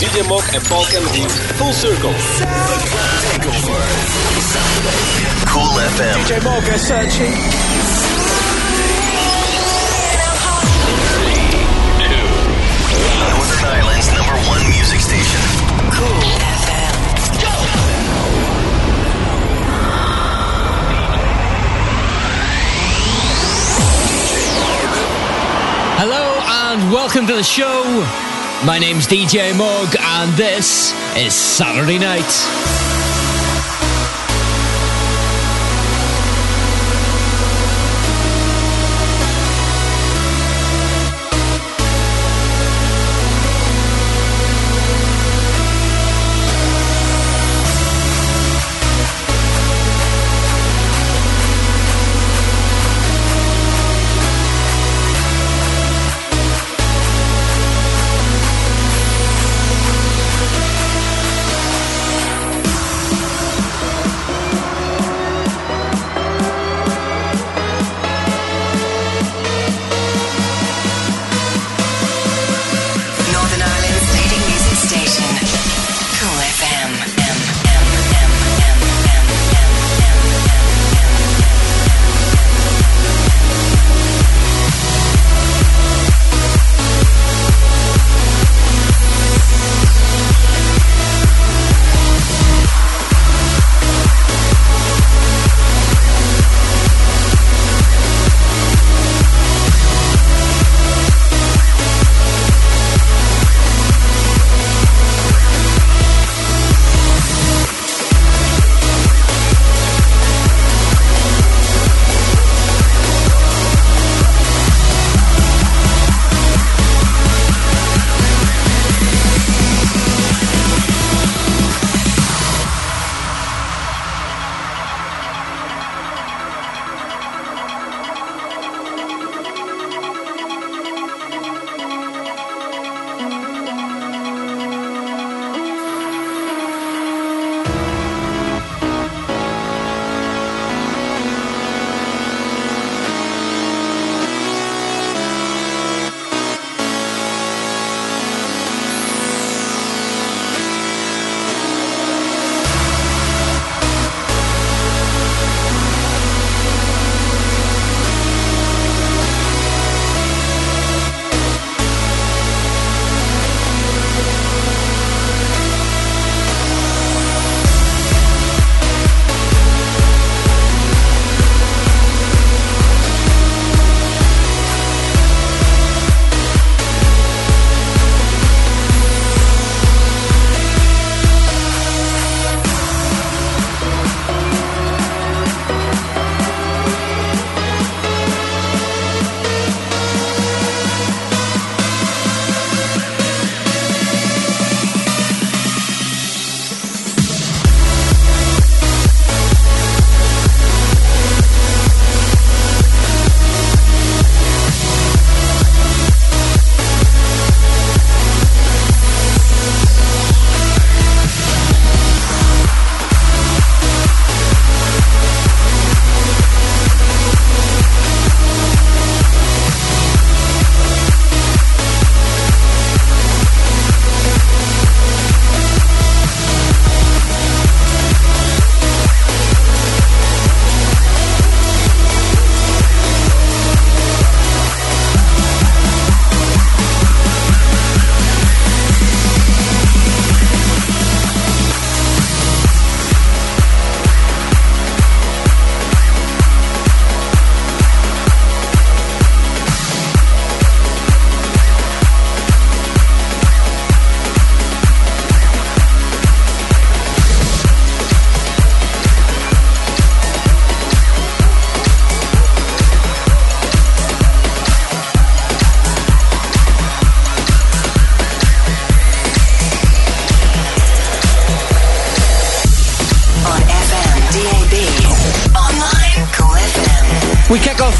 DJ Mog en Paul Kennedy. Full Circle. Cool FM. DJ Mog is searching. Northern Ireland's number one music station. Cool FM. Hello and welcome to the show. My name's DJ Mug and this is Saturday Night.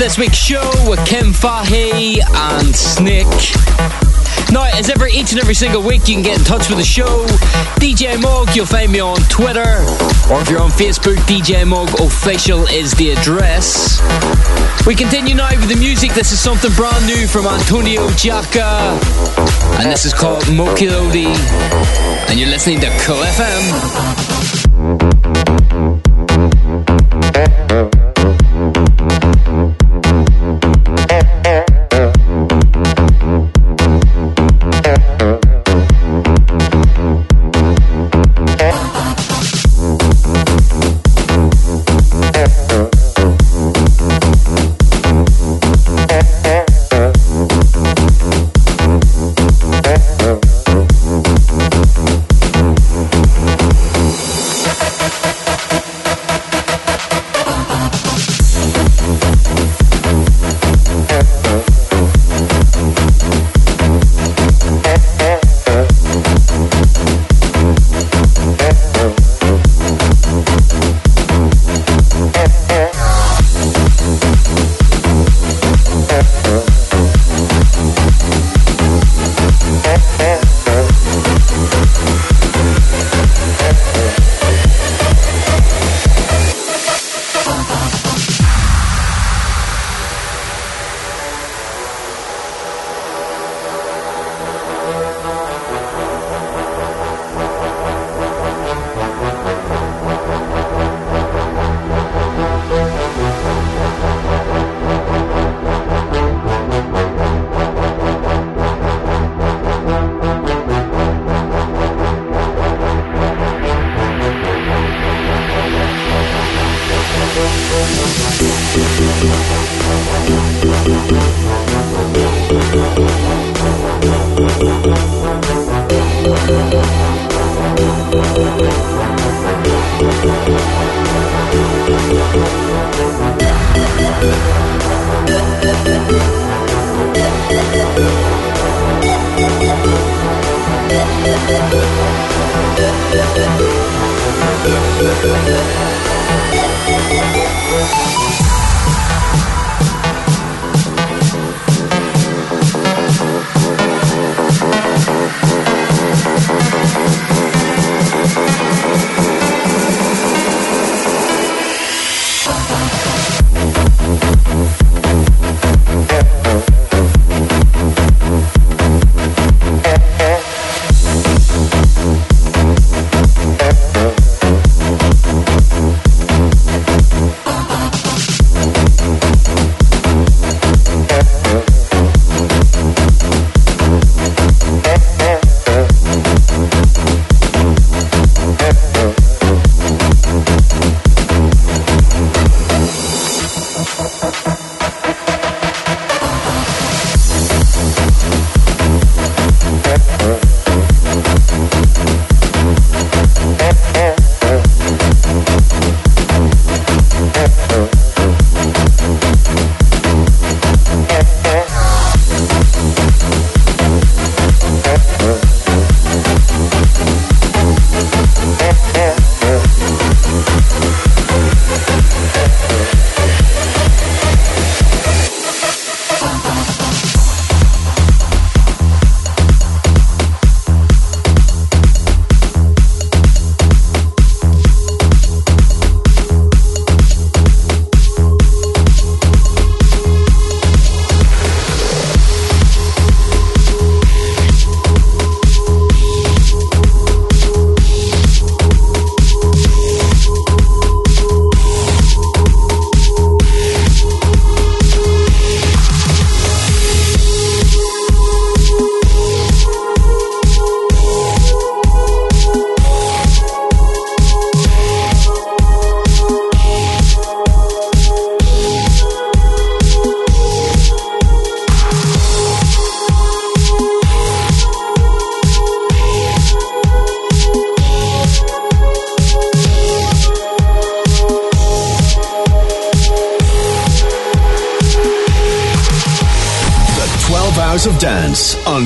This week's show with Kim Fahey and Snake. Now, as ever, each and every single week, you can get in touch with the show. DJ Mug, you'll find me on Twitter, or if you're on Facebook, DJ Mug Official is the address. We continue now with the music. This is something brand new from Antonio Jacka, and this is called Mokilodi, and you're listening to Cool FM.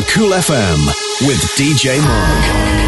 Cool FM with DJ Mog.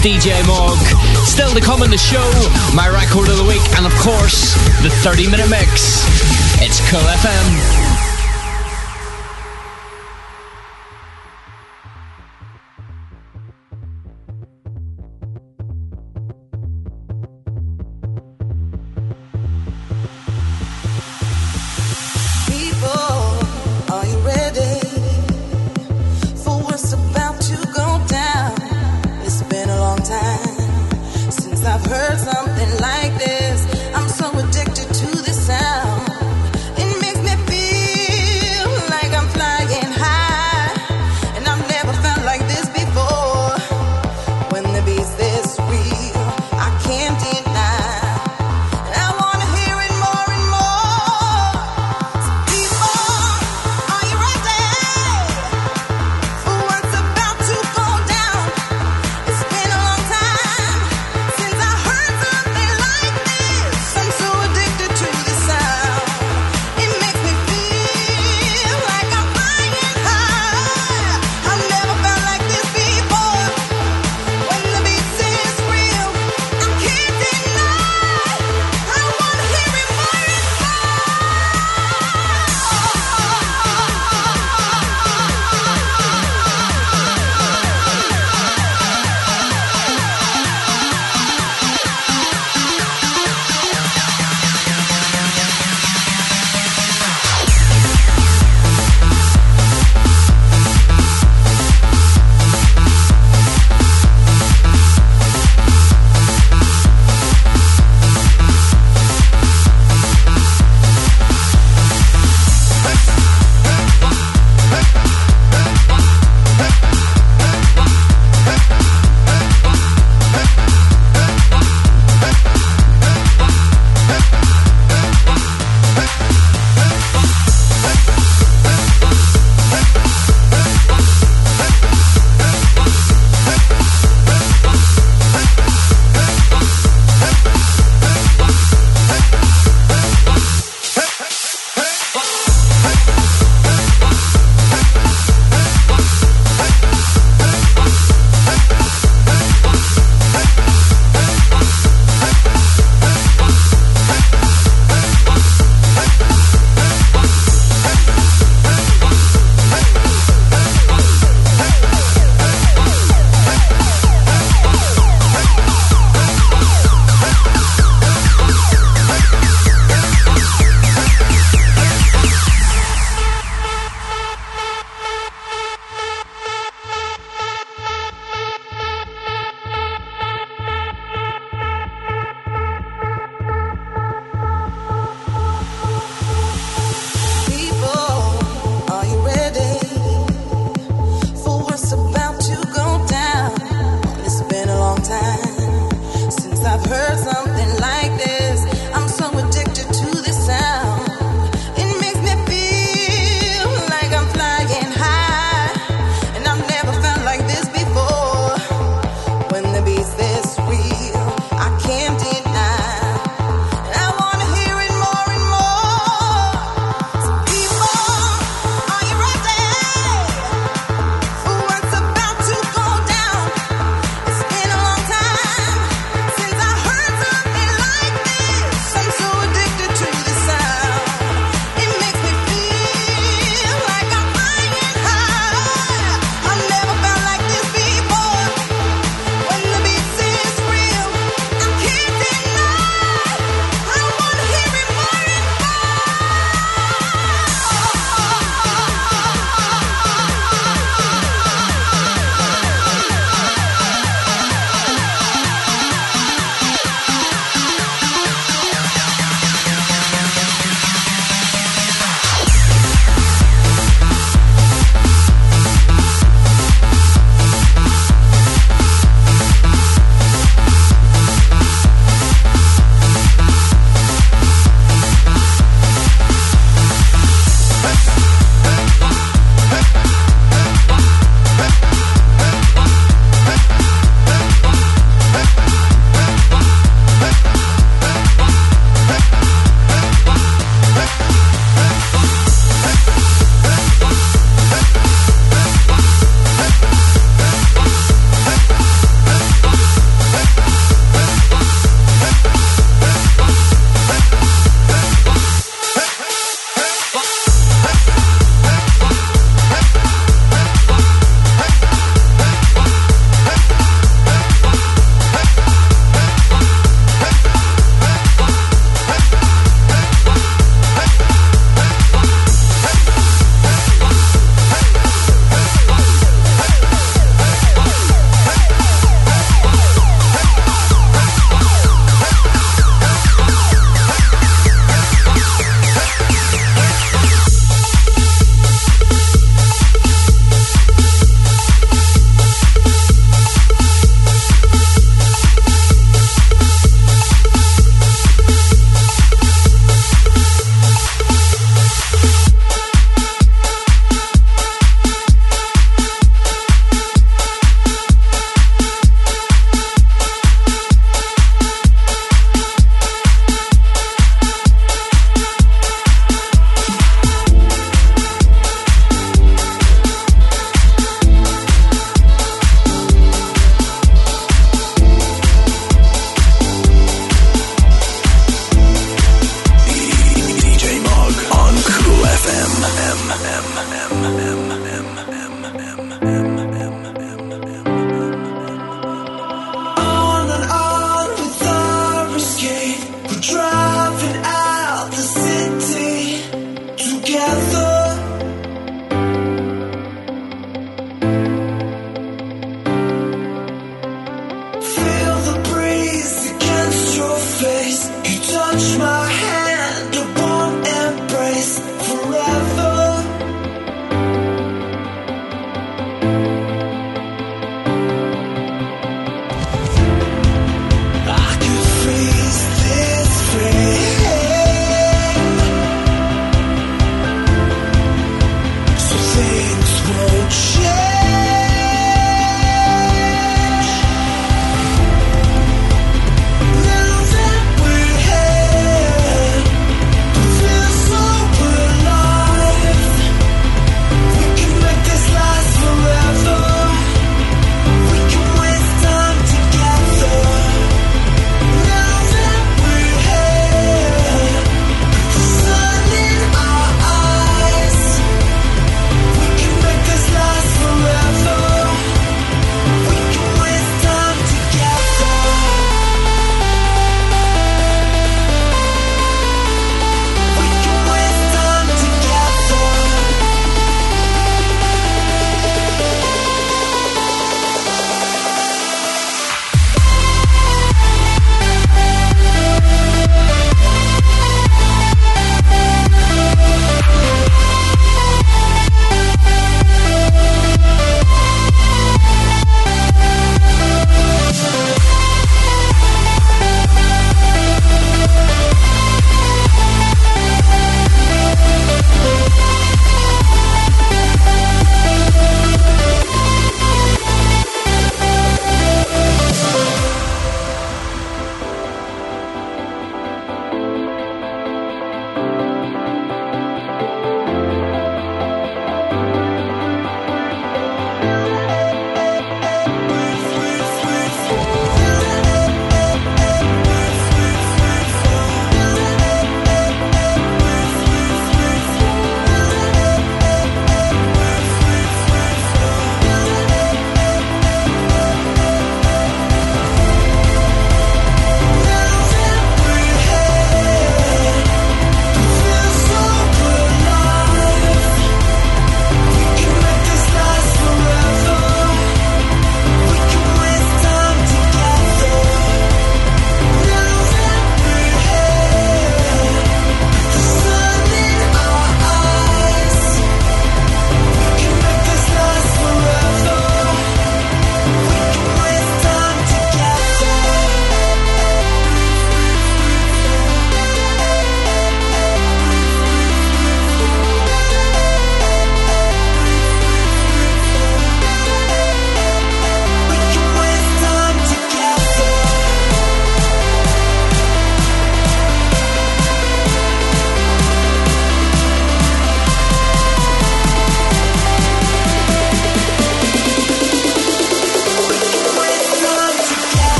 DJ Mog. Still to come on the show, my record of the week, and of course, the 30 minute mix. It's Cool FM.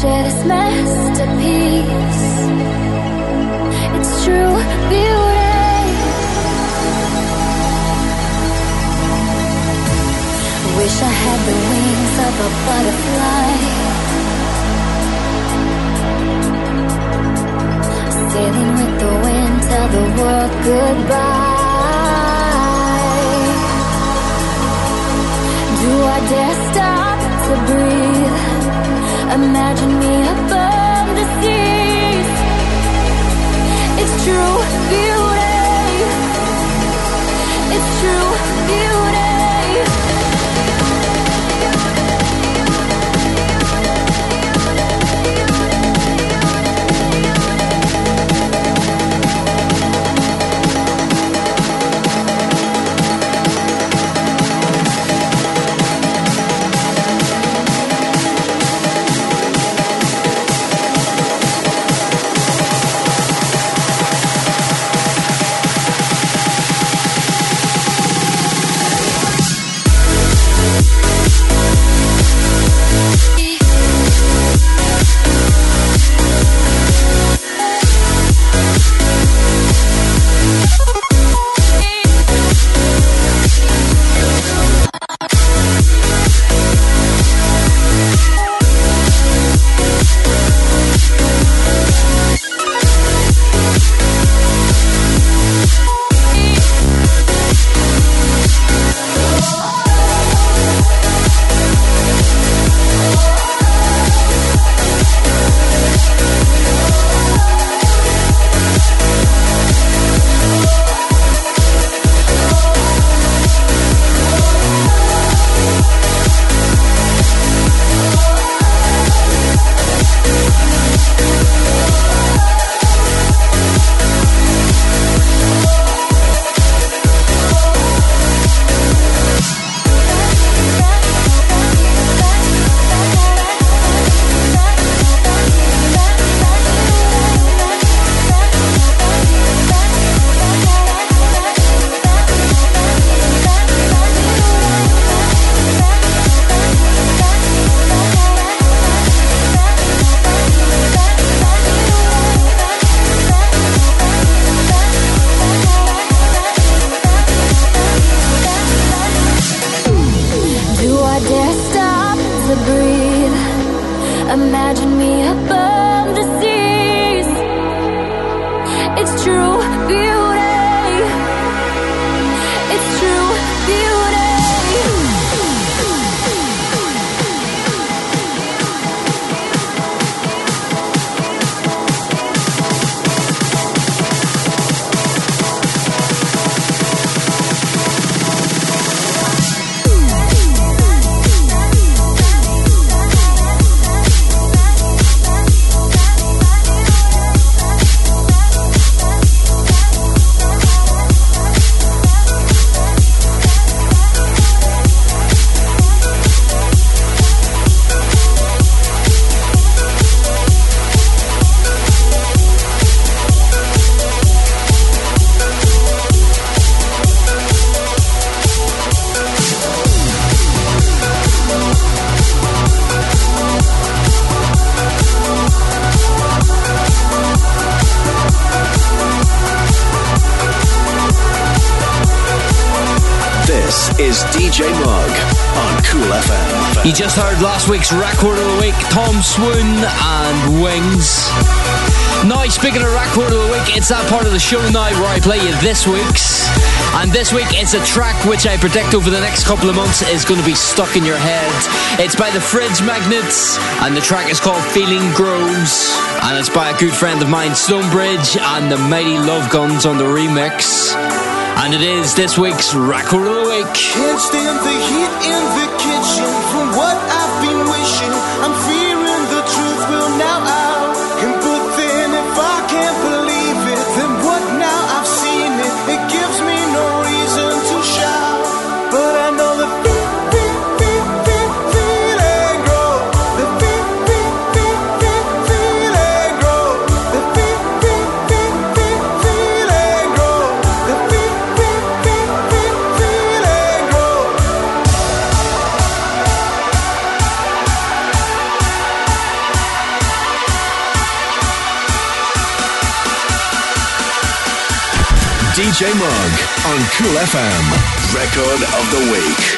Share this masterpiece. It's true beauty. Wish I had the wings of a butterfly. Sailing with the wind, tell the world goodbye. Do I dare? Imagine me above the seas. It's true Mog on Cool FM. You just heard last week's record of the week, Tom Swoon and Wings. Now, speaking of record of the week, it's that part of the show now where I play you this week's. And this week, it's a track which I predict over the next couple of months is going to be stuck in your head. It's by the Fridge Magnets, and the track is called Feeling Grows. And it's by a good friend of mine, Stonebridge, and the Mighty Love Guns on the remix. And it is this week's record of the week. DJ Mog on Cool FM. Record of the Week.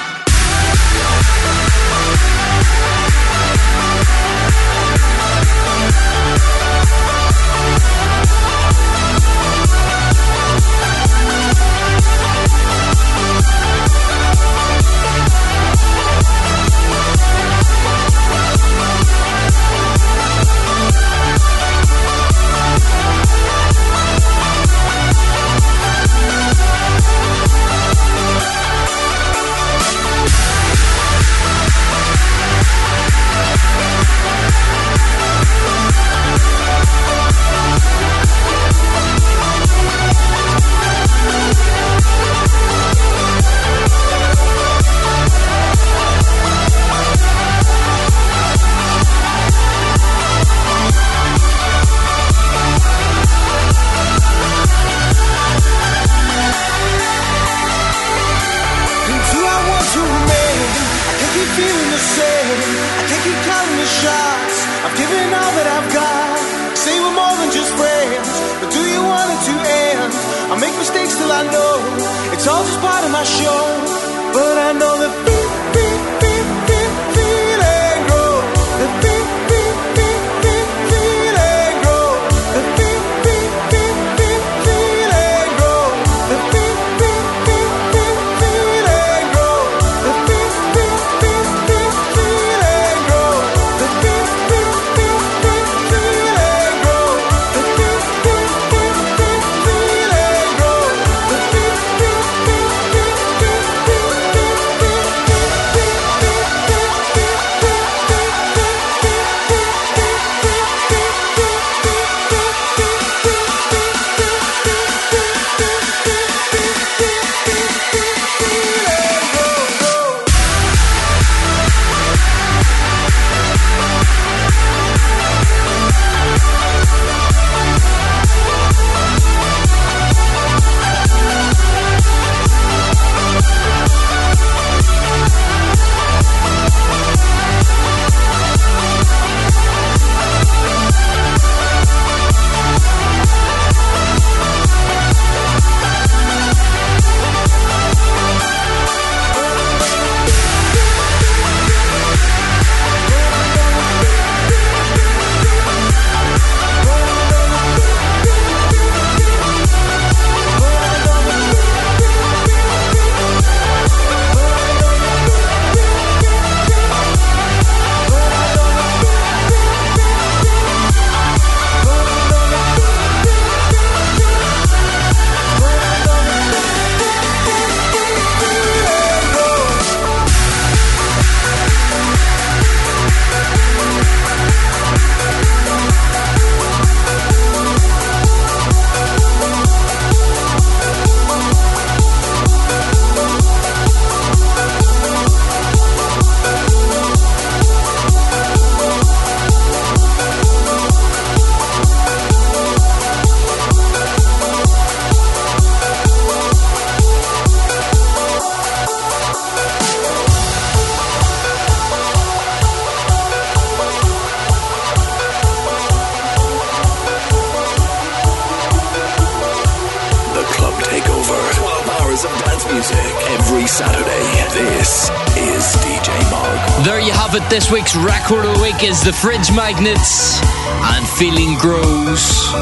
The Fridge Magnets and Feeling Grows.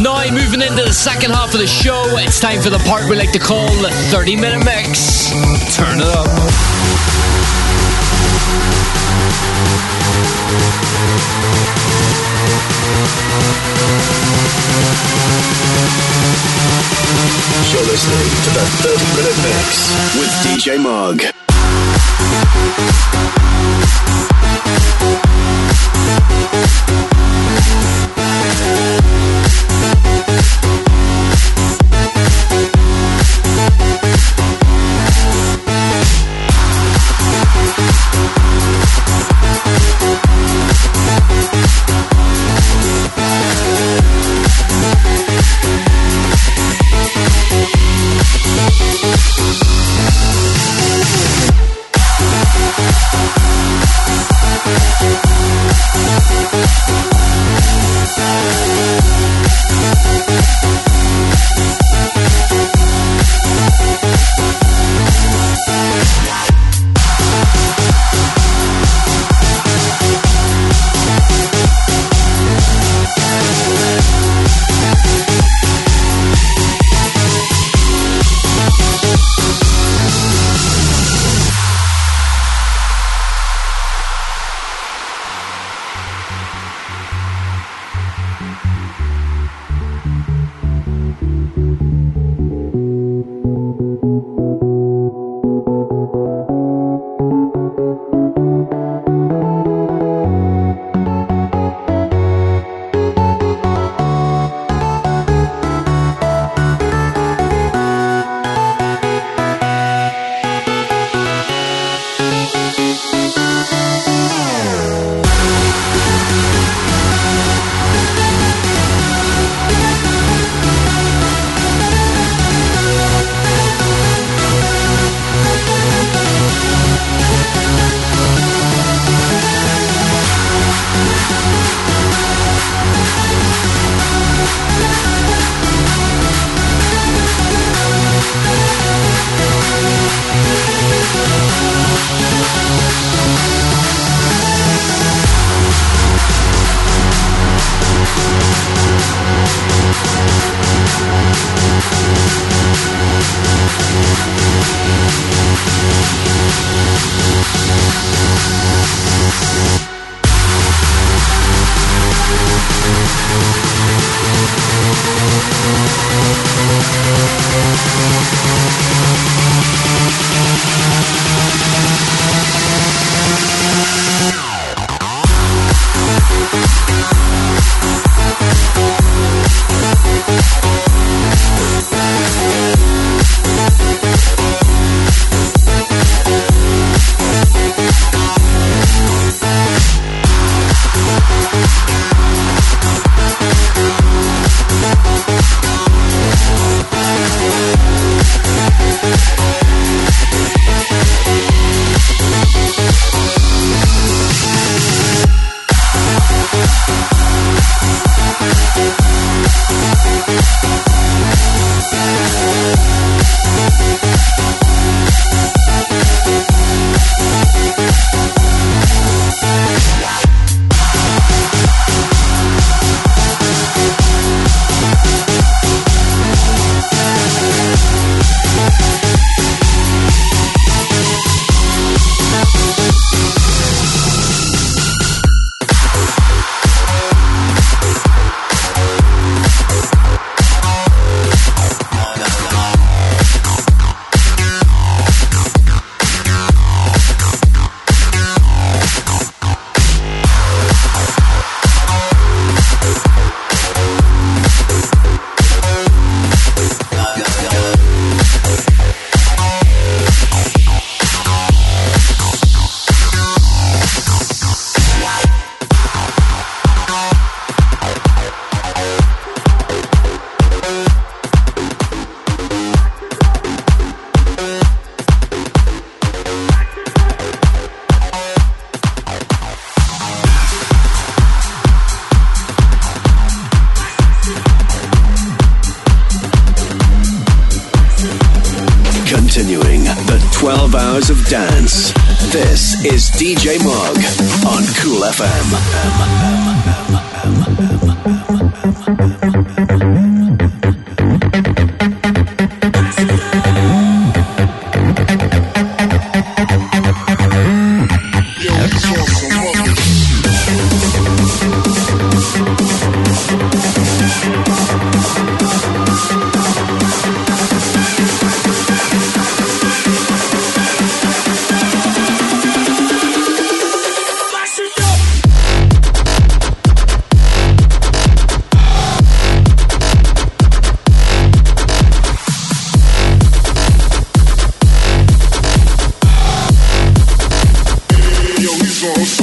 Now, moving into the second half of the show, it's time for the part we like to call the 30 minute mix. Turn it up. You're listening to the 30 minute mix with DJ Mog. sauce.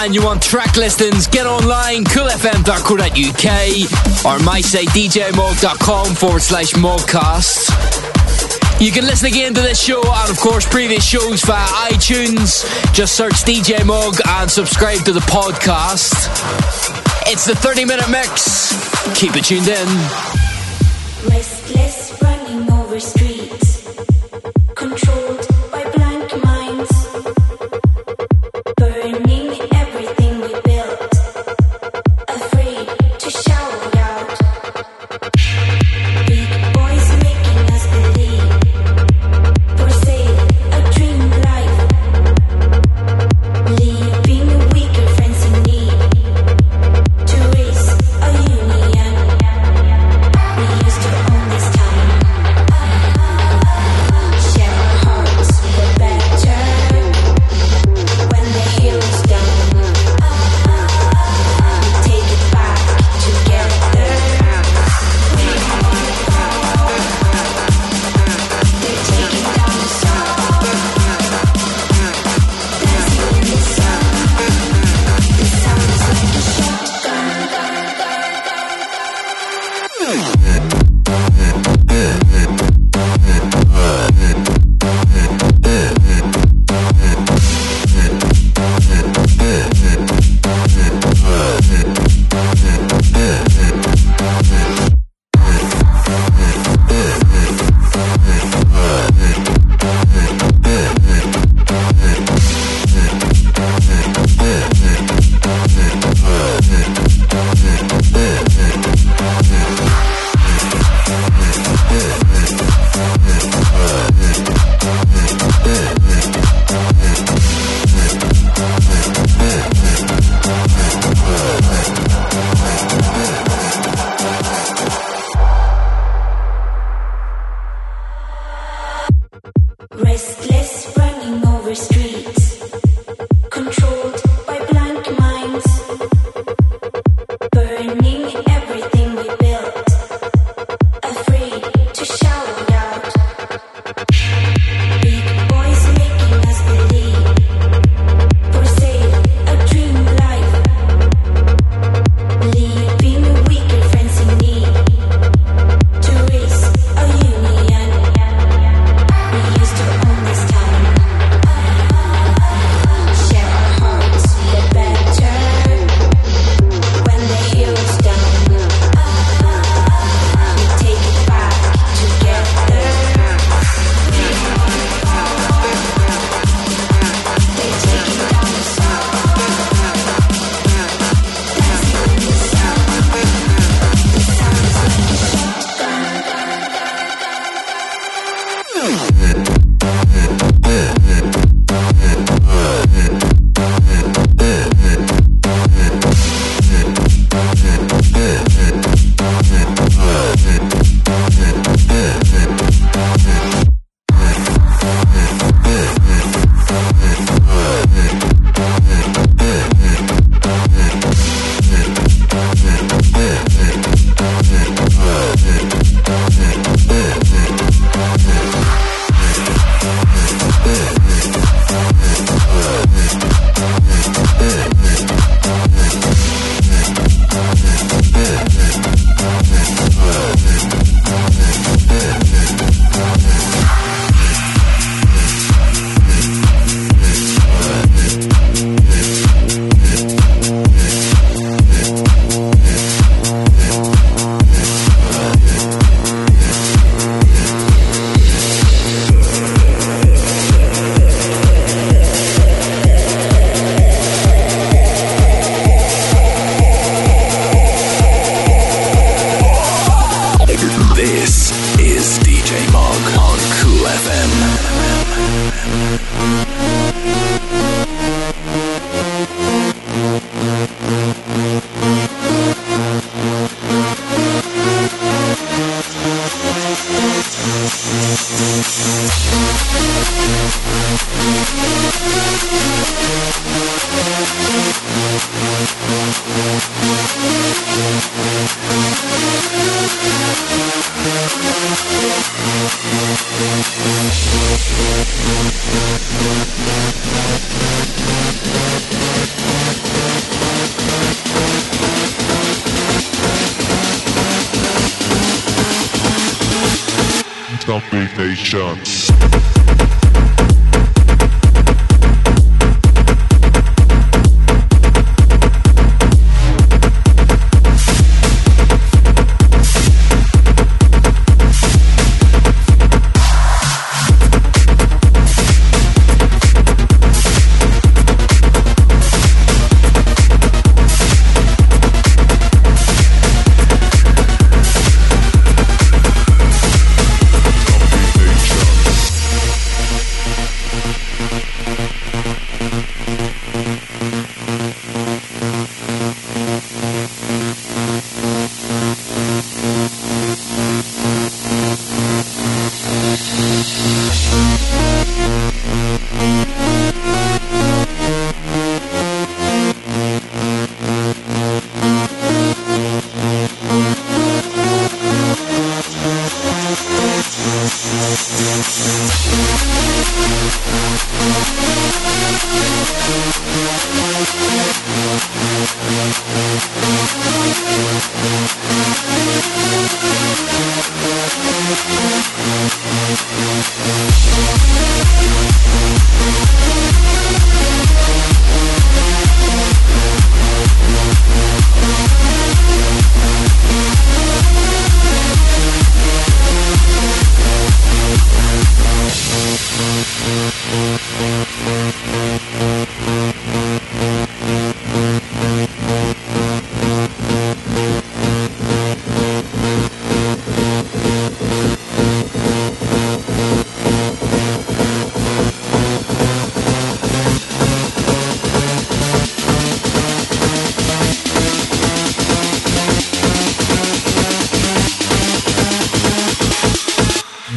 And you want track listings, get online, coolfm.co.uk or my site, djmog.com forward slash mogcast. You can listen again to this show and, of course, previous shows via iTunes. Just search DJ Mog and subscribe to the podcast. It's the 30 minute mix. Keep it tuned in.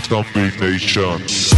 Dumping Nation.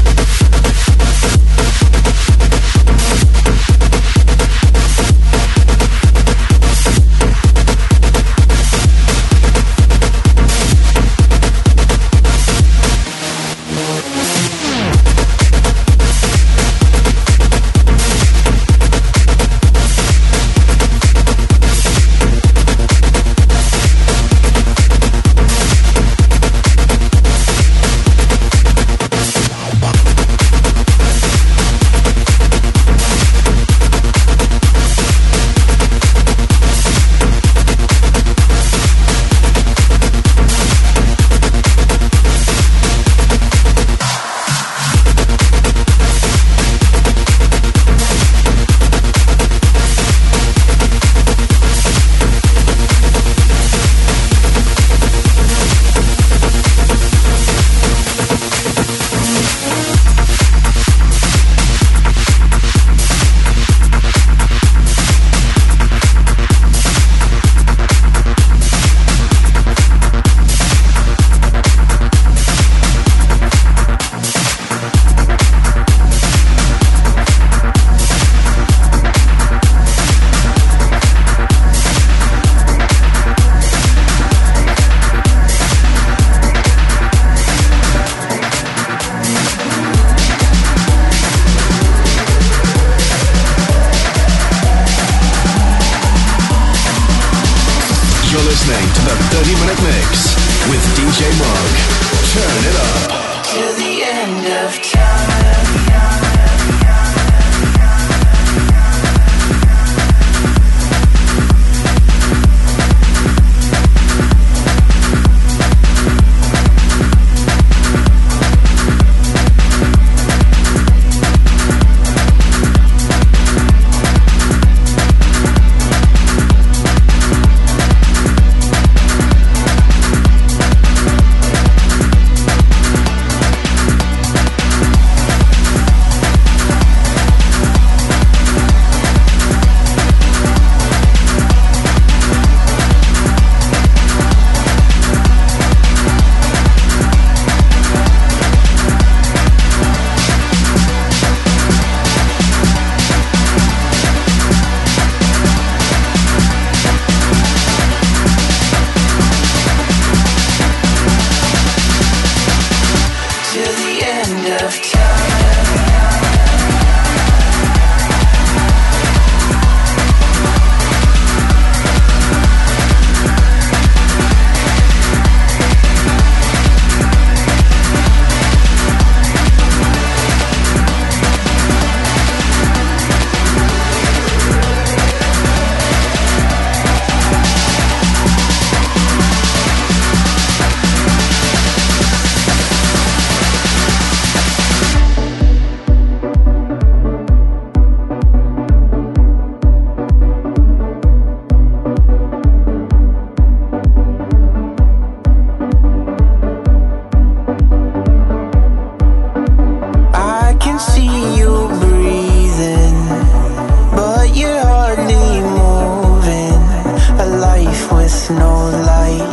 life with no light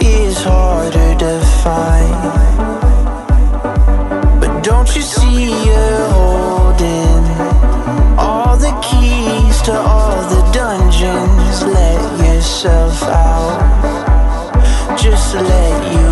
is harder to find. But don't you see you're holding all the keys to all the dungeons? Let yourself out, just let you.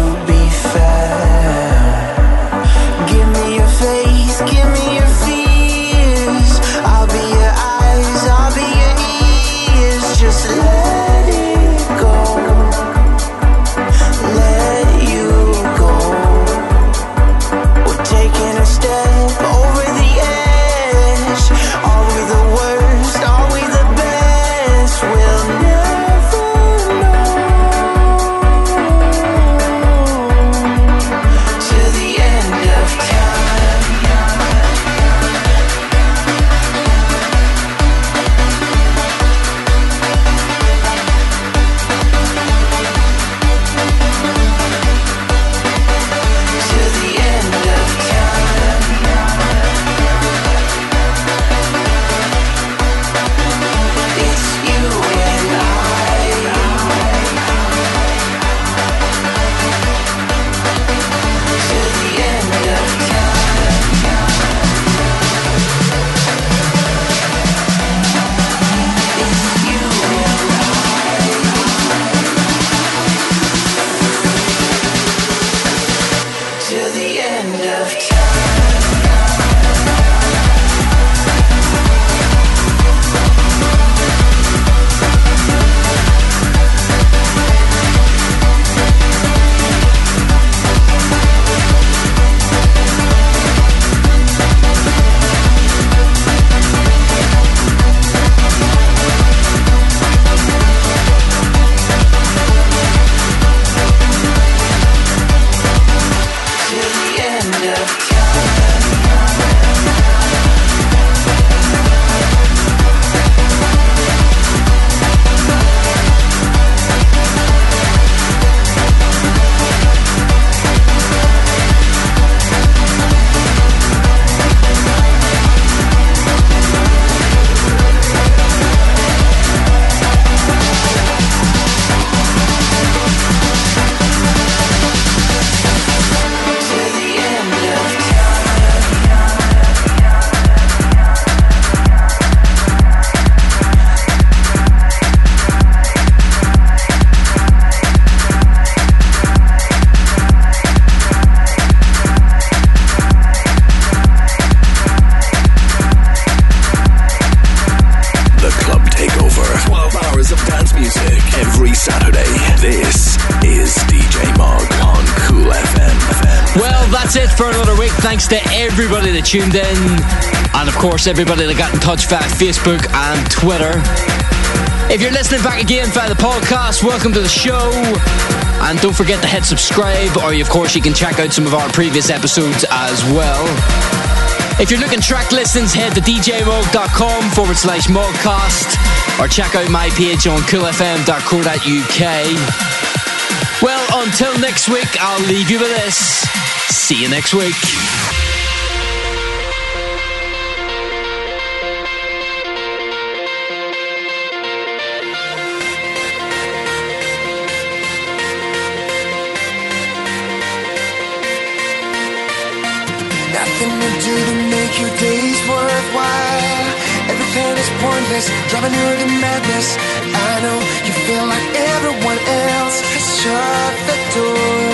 Tuned in, and of course, everybody that got in touch via Facebook and Twitter. If you're listening back again via the podcast, welcome to the show. And don't forget to hit subscribe, or of course, you can check out some of our previous episodes as well. If you're looking track listings, head to djmog.com forward slash mogcast, or check out my page on coolfm.co.uk. Well, until next week, I'll leave you with this. See you next week. Plan driving you to madness. I know you feel like everyone else has shut the door.